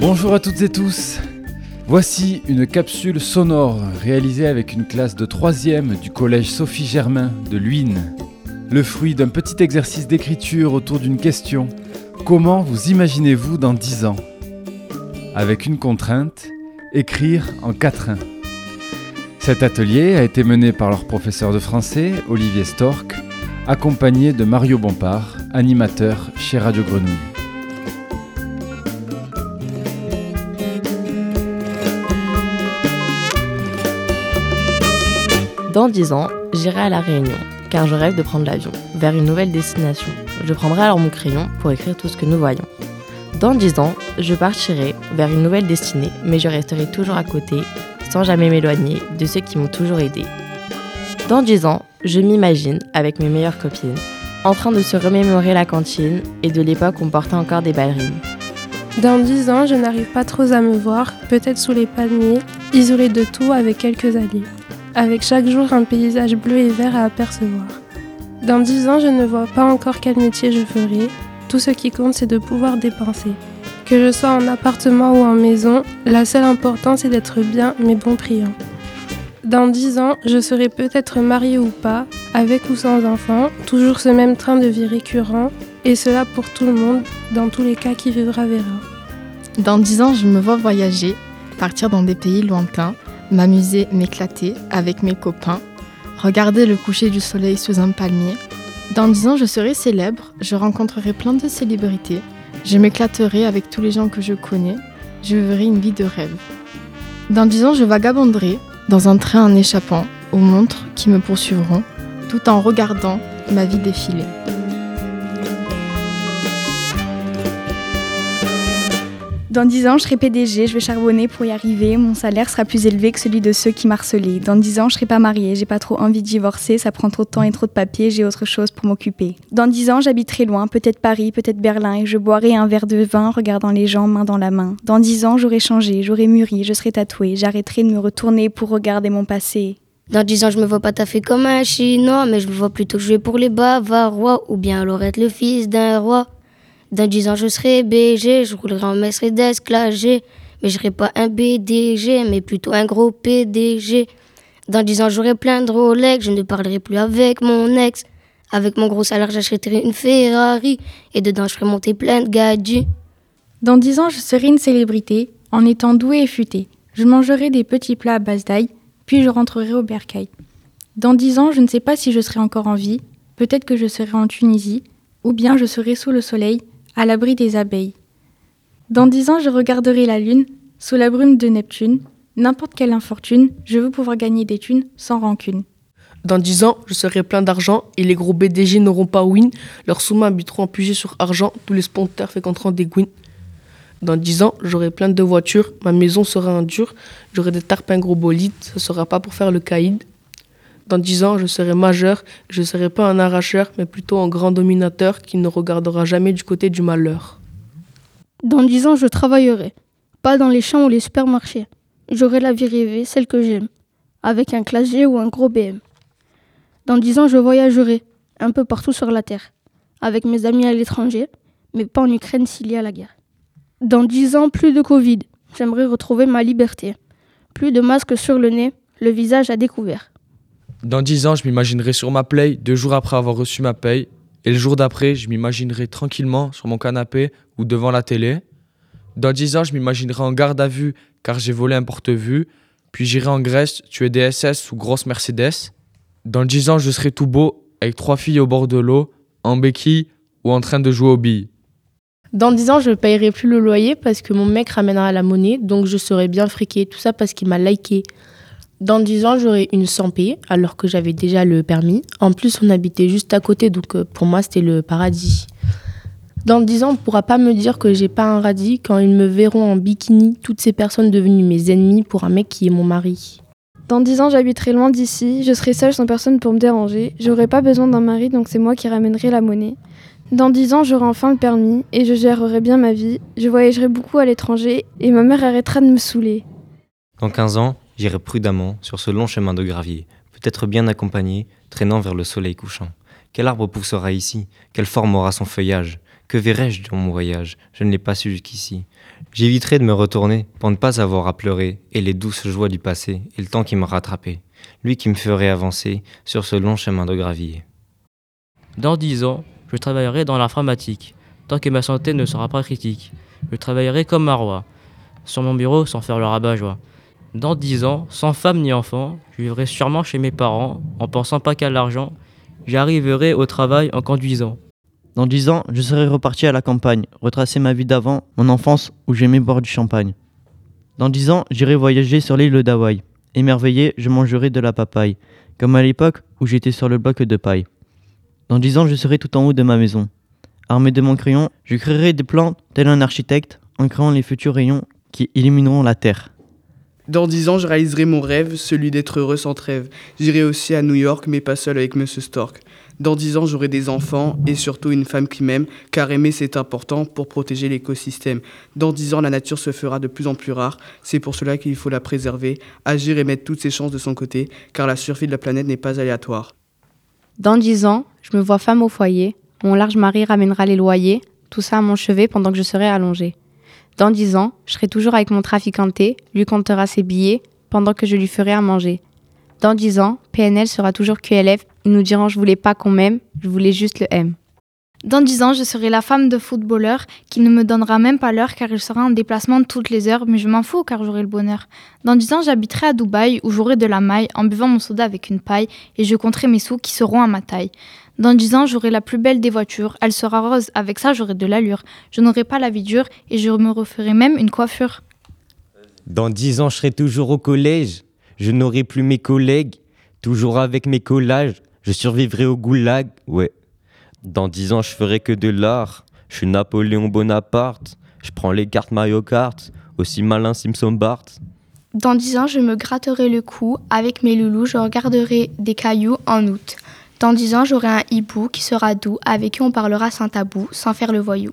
Bonjour à toutes et tous. Voici une capsule sonore réalisée avec une classe de 3e du collège Sophie Germain de Luynes. Le fruit d'un petit exercice d'écriture autour d'une question. Comment vous imaginez-vous dans 10 ans? Avec une contrainte, écrire en quatrain. Cet atelier a été mené par leur professeur de français, Olivier Stork, accompagné de Mario Bompard, animateur chez Radio Grenouille. Dans 10 ans, j'irai à La Réunion, car je rêve de prendre l'avion, vers une nouvelle destination. Je prendrai alors mon crayon pour écrire tout ce que nous voyons. Dans 10 ans, je partirai vers une nouvelle destinée, mais je resterai toujours à côté, sans jamais m'éloigner de ceux qui m'ont toujours aidé. Dans 10 ans, je m'imagine, avec mes meilleures copines, en train de se remémorer la cantine et de l'époque où on portait encore des ballerines. Dans 10 ans, je n'arrive pas trop à me voir, peut-être sous les palmiers, isolé de tout avec quelques alliés avec chaque jour un paysage bleu et vert à apercevoir. Dans dix ans, je ne vois pas encore quel métier je ferai. Tout ce qui compte, c'est de pouvoir dépenser. Que je sois en appartement ou en maison, la seule importance est d'être bien mais bon priant. Dans dix ans, je serai peut-être mariée ou pas, avec ou sans enfant, toujours ce même train de vie récurrent, et cela pour tout le monde, dans tous les cas qui vivra verra. Dans dix ans, je me vois voyager, partir dans des pays lointains, m'amuser, m'éclater avec mes copains, regarder le coucher du soleil sous un palmier. Dans dix ans, je serai célèbre, je rencontrerai plein de célébrités, je m'éclaterai avec tous les gens que je connais, je vivrai une vie de rêve. Dans dix ans, je vagabonderai dans un train en échappant aux montres qui me poursuivront, tout en regardant ma vie défiler. Dans 10 ans, je serai PDG, je vais charbonner pour y arriver, mon salaire sera plus élevé que celui de ceux qui m'harcelaient. Dans 10 ans, je serai pas mariée, j'ai pas trop envie de divorcer, ça prend trop de temps et trop de papier, j'ai autre chose pour m'occuper. Dans 10 ans, j'habiterai loin, peut-être Paris, peut-être Berlin, et je boirai un verre de vin regardant les gens main dans la main. Dans 10 ans, j'aurai changé, j'aurai mûri, je serai tatouée, j'arrêterai de me retourner pour regarder mon passé. Dans 10 ans, je me vois pas fait comme un chinois, mais je me vois plutôt jouer pour les bavarois, ou bien alors être le fils d'un roi. Dans 10 ans, je serai BG, je roulerai en Mercedes clagé. Mais je serai pas un BDG, mais plutôt un gros PDG. Dans 10 ans, j'aurai plein de Rolex, je ne parlerai plus avec mon ex. Avec mon gros salaire, j'achèterai une Ferrari et dedans, je ferai monter plein de gadgets. Dans 10 ans, je serai une célébrité en étant douée et futée. Je mangerai des petits plats à base d'ail, puis je rentrerai au bercail. Dans 10 ans, je ne sais pas si je serai encore en vie, peut-être que je serai en Tunisie, ou bien je serai sous le soleil à l'abri des abeilles. Dans dix ans, je regarderai la lune, sous la brume de Neptune. N'importe quelle infortune, je veux pouvoir gagner des thunes sans rancune. Dans dix ans, je serai plein d'argent et les gros BDG n'auront pas win. Leurs sous-mains habiteront en sur argent, tous les sponteurs fréquenteront des gouines. Dans dix ans, j'aurai plein de voitures, ma maison sera un dur, j'aurai des tarpins gros bolides, ce sera pas pour faire le caïd. Dans dix ans, je serai majeur, je ne serai pas un arracheur, mais plutôt un grand dominateur qui ne regardera jamais du côté du malheur. Dans dix ans, je travaillerai, pas dans les champs ou les supermarchés. J'aurai la vie rêvée, celle que j'aime, avec un classier ou un gros BM. Dans dix ans, je voyagerai, un peu partout sur la Terre, avec mes amis à l'étranger, mais pas en Ukraine s'il y a la guerre. Dans dix ans, plus de Covid. J'aimerais retrouver ma liberté. Plus de masques sur le nez, le visage à découvert. Dans dix ans, je m'imaginerai sur ma play deux jours après avoir reçu ma paye. Et le jour d'après, je m'imaginerai tranquillement sur mon canapé ou devant la télé. Dans dix ans, je m'imaginerai en garde à vue car j'ai volé un porte-vue. Puis j'irai en Grèce tuer des SS ou grosses Mercedes. Dans dix ans, je serai tout beau avec trois filles au bord de l'eau, en béquille ou en train de jouer aux billes. Dans dix ans, je ne payerai plus le loyer parce que mon mec ramènera la monnaie, donc je serai bien friqué. Tout ça parce qu'il m'a liké. Dans 10 ans, j'aurai une 100p, alors que j'avais déjà le permis. En plus, on habitait juste à côté, donc euh, pour moi, c'était le paradis. Dans 10 ans, on ne pourra pas me dire que j'ai pas un radis quand ils me verront en bikini, toutes ces personnes devenues mes ennemis pour un mec qui est mon mari. Dans 10 ans, j'habiterai loin d'ici, je serai seule sans personne pour me déranger, j'aurai pas besoin d'un mari, donc c'est moi qui ramènerai la monnaie. Dans 10 ans, j'aurai enfin le permis et je gérerai bien ma vie, je voyagerai beaucoup à l'étranger et ma mère arrêtera de me saouler. Dans 15 ans, J'irai prudemment sur ce long chemin de gravier, peut-être bien accompagné, traînant vers le soleil couchant. Quel arbre poussera ici? Quelle forme aura son feuillage? Que verrai-je dans mon voyage? Je ne l'ai pas su jusqu'ici. J'éviterai de me retourner pour ne pas avoir à pleurer et les douces joies du passé et le temps qui me rattrapait, lui qui me ferait avancer sur ce long chemin de gravier. Dans dix ans, je travaillerai dans l'informatique, tant que ma santé ne sera pas critique. Je travaillerai comme un roi, sur mon bureau sans faire le rabat-joie. Dans dix ans, sans femme ni enfant, je vivrai sûrement chez mes parents, en pensant pas qu'à l'argent. J'arriverai au travail en conduisant. Dans dix ans, je serai reparti à la campagne, retracer ma vie d'avant, mon enfance où j'aimais boire du champagne. Dans dix ans, j'irai voyager sur l'île d'Hawaï. Émerveillé, je mangerai de la papaye, comme à l'époque où j'étais sur le bloc de paille. Dans dix ans, je serai tout en haut de ma maison. Armé de mon crayon, je créerai des plans tel un architecte en créant les futurs rayons qui illuminer la Terre. Dans dix ans, je réaliserai mon rêve, celui d'être heureux sans trêve. J'irai aussi à New York, mais pas seul avec Monsieur Stork. Dans dix ans, j'aurai des enfants et surtout une femme qui m'aime, car aimer c'est important pour protéger l'écosystème. Dans dix ans, la nature se fera de plus en plus rare. C'est pour cela qu'il faut la préserver, agir et mettre toutes ses chances de son côté, car la survie de la planète n'est pas aléatoire. Dans dix ans, je me vois femme au foyer. Mon large mari ramènera les loyers, tout ça à mon chevet pendant que je serai allongée. Dans dix ans, je serai toujours avec mon traficanté, lui comptera ses billets pendant que je lui ferai à manger. Dans dix ans, PNL sera toujours QLF. Ils nous diront je voulais pas qu'on m'aime, je voulais juste le M. Dans dix ans, je serai la femme de footballeur qui ne me donnera même pas l'heure car il sera en déplacement toutes les heures, mais je m'en fous car j'aurai le bonheur. Dans dix ans, j'habiterai à Dubaï où j'aurai de la maille en buvant mon soda avec une paille et je compterai mes sous qui seront à ma taille. Dans dix ans, j'aurai la plus belle des voitures, elle sera rose, avec ça j'aurai de l'allure. Je n'aurai pas la vie dure et je me referai même une coiffure. Dans dix ans, je serai toujours au collège, je n'aurai plus mes collègues, toujours avec mes collages, je survivrai au goulag, ouais. Dans dix ans, je ferai que de l'art. Je suis Napoléon Bonaparte. Je prends les cartes Mario Kart. Aussi malin Simpson Bart. Dans dix ans, je me gratterai le cou. Avec mes loulous, je regarderai des cailloux en août. Dans dix ans, j'aurai un hibou qui sera doux, avec qui on parlera sans tabou, sans faire le voyou.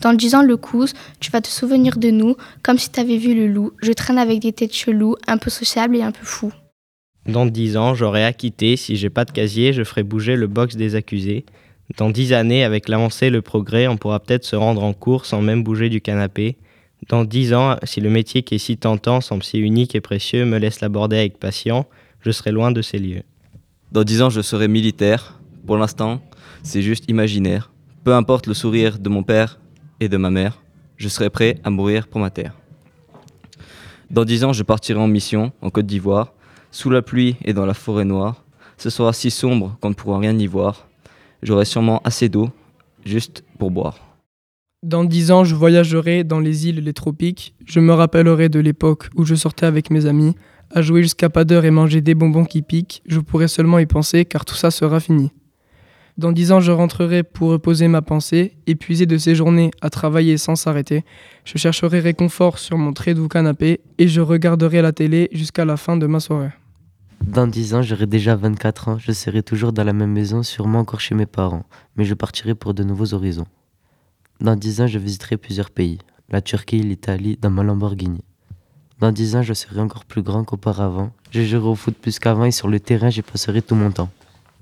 Dans dix ans, le cousse, tu vas te souvenir de nous, comme si t'avais vu le loup. Je traîne avec des têtes cheloues, un peu sociables et un peu fous. Dans dix ans, j'aurai acquitté. Si j'ai pas de casier, je ferai bouger le box des accusés. Dans dix années, avec l'avancée et le progrès, on pourra peut-être se rendre en cours sans même bouger du canapé. Dans dix ans, si le métier qui est si tentant semble si unique et précieux me laisse l'aborder avec patience, je serai loin de ces lieux. Dans dix ans, je serai militaire. Pour l'instant, c'est juste imaginaire. Peu importe le sourire de mon père et de ma mère, je serai prêt à mourir pour ma terre. Dans dix ans, je partirai en mission en Côte d'Ivoire, sous la pluie et dans la forêt noire. Ce sera si sombre qu'on ne pourra rien y voir j'aurai sûrement assez d'eau juste pour boire. Dans dix ans, je voyagerai dans les îles et les tropiques. Je me rappellerai de l'époque où je sortais avec mes amis, à jouer jusqu'à pas d'heure et manger des bonbons qui piquent. Je pourrai seulement y penser car tout ça sera fini. Dans dix ans, je rentrerai pour reposer ma pensée, épuisé de ces journées à travailler sans s'arrêter. Je chercherai réconfort sur mon très doux canapé et je regarderai la télé jusqu'à la fin de ma soirée. Dans 10 ans, j'aurai déjà 24 ans, je serai toujours dans la même maison, sûrement encore chez mes parents, mais je partirai pour de nouveaux horizons. Dans 10 ans, je visiterai plusieurs pays, la Turquie, l'Italie, dans ma Lamborghini. Dans 10 ans, je serai encore plus grand qu'auparavant, je jouerai au foot plus qu'avant et sur le terrain, j'y passerai tout mon temps.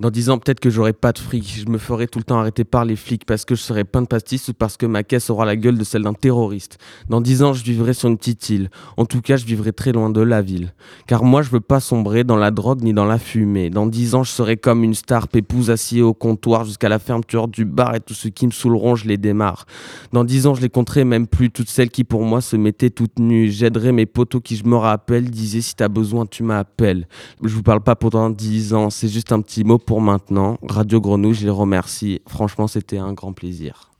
Dans 10 ans, peut-être que j'aurai pas de fric. Je me ferai tout le temps arrêter par les flics parce que je serai plein de pastis ou parce que ma caisse aura la gueule de celle d'un terroriste. Dans 10 ans, je vivrai sur une petite île. En tout cas, je vivrai très loin de la ville. Car moi, je veux pas sombrer dans la drogue ni dans la fumée. Dans 10 ans, je serai comme une star pépouse assise au comptoir jusqu'à la fermeture du bar et tous ceux qui me saouleront, je les démarre. Dans 10 ans, je les compterai même plus toutes celles qui pour moi se mettaient toutes nues. J'aiderai mes potos qui je me rappelle disaient si t'as besoin, tu m'appelles. Je vous parle pas pendant 10 ans, c'est juste un petit mot pour maintenant. Radio Grenouille, je les remercie. Franchement, c'était un grand plaisir.